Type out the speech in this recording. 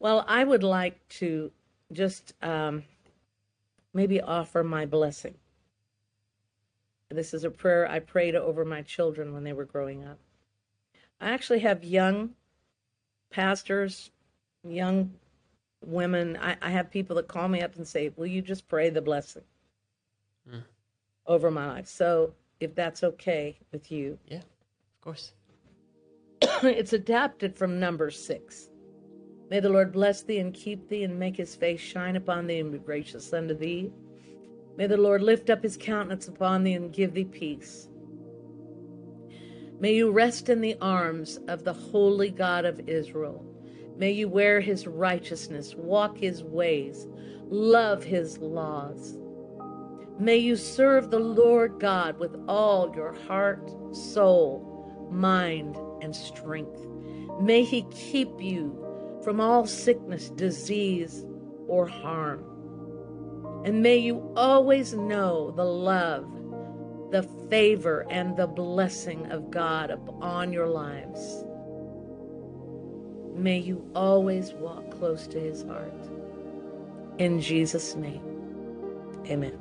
Well, I would like to just um, maybe offer my blessing. This is a prayer I prayed over my children when they were growing up. I actually have young pastors, young women. I, I have people that call me up and say, Will you just pray the blessing Mm. over my life? So, if that's okay with you, Yeah, of course. it's adapted from Numbers six. May the Lord bless thee and keep thee and make his face shine upon thee and be gracious unto thee. May the Lord lift up his countenance upon thee and give thee peace. May you rest in the arms of the holy God of Israel. May you wear his righteousness, walk his ways, love his laws. May you serve the Lord God with all your heart, soul, mind, and strength. May he keep you from all sickness, disease, or harm. And may you always know the love, the favor, and the blessing of God upon your lives. May you always walk close to his heart. In Jesus' name, amen.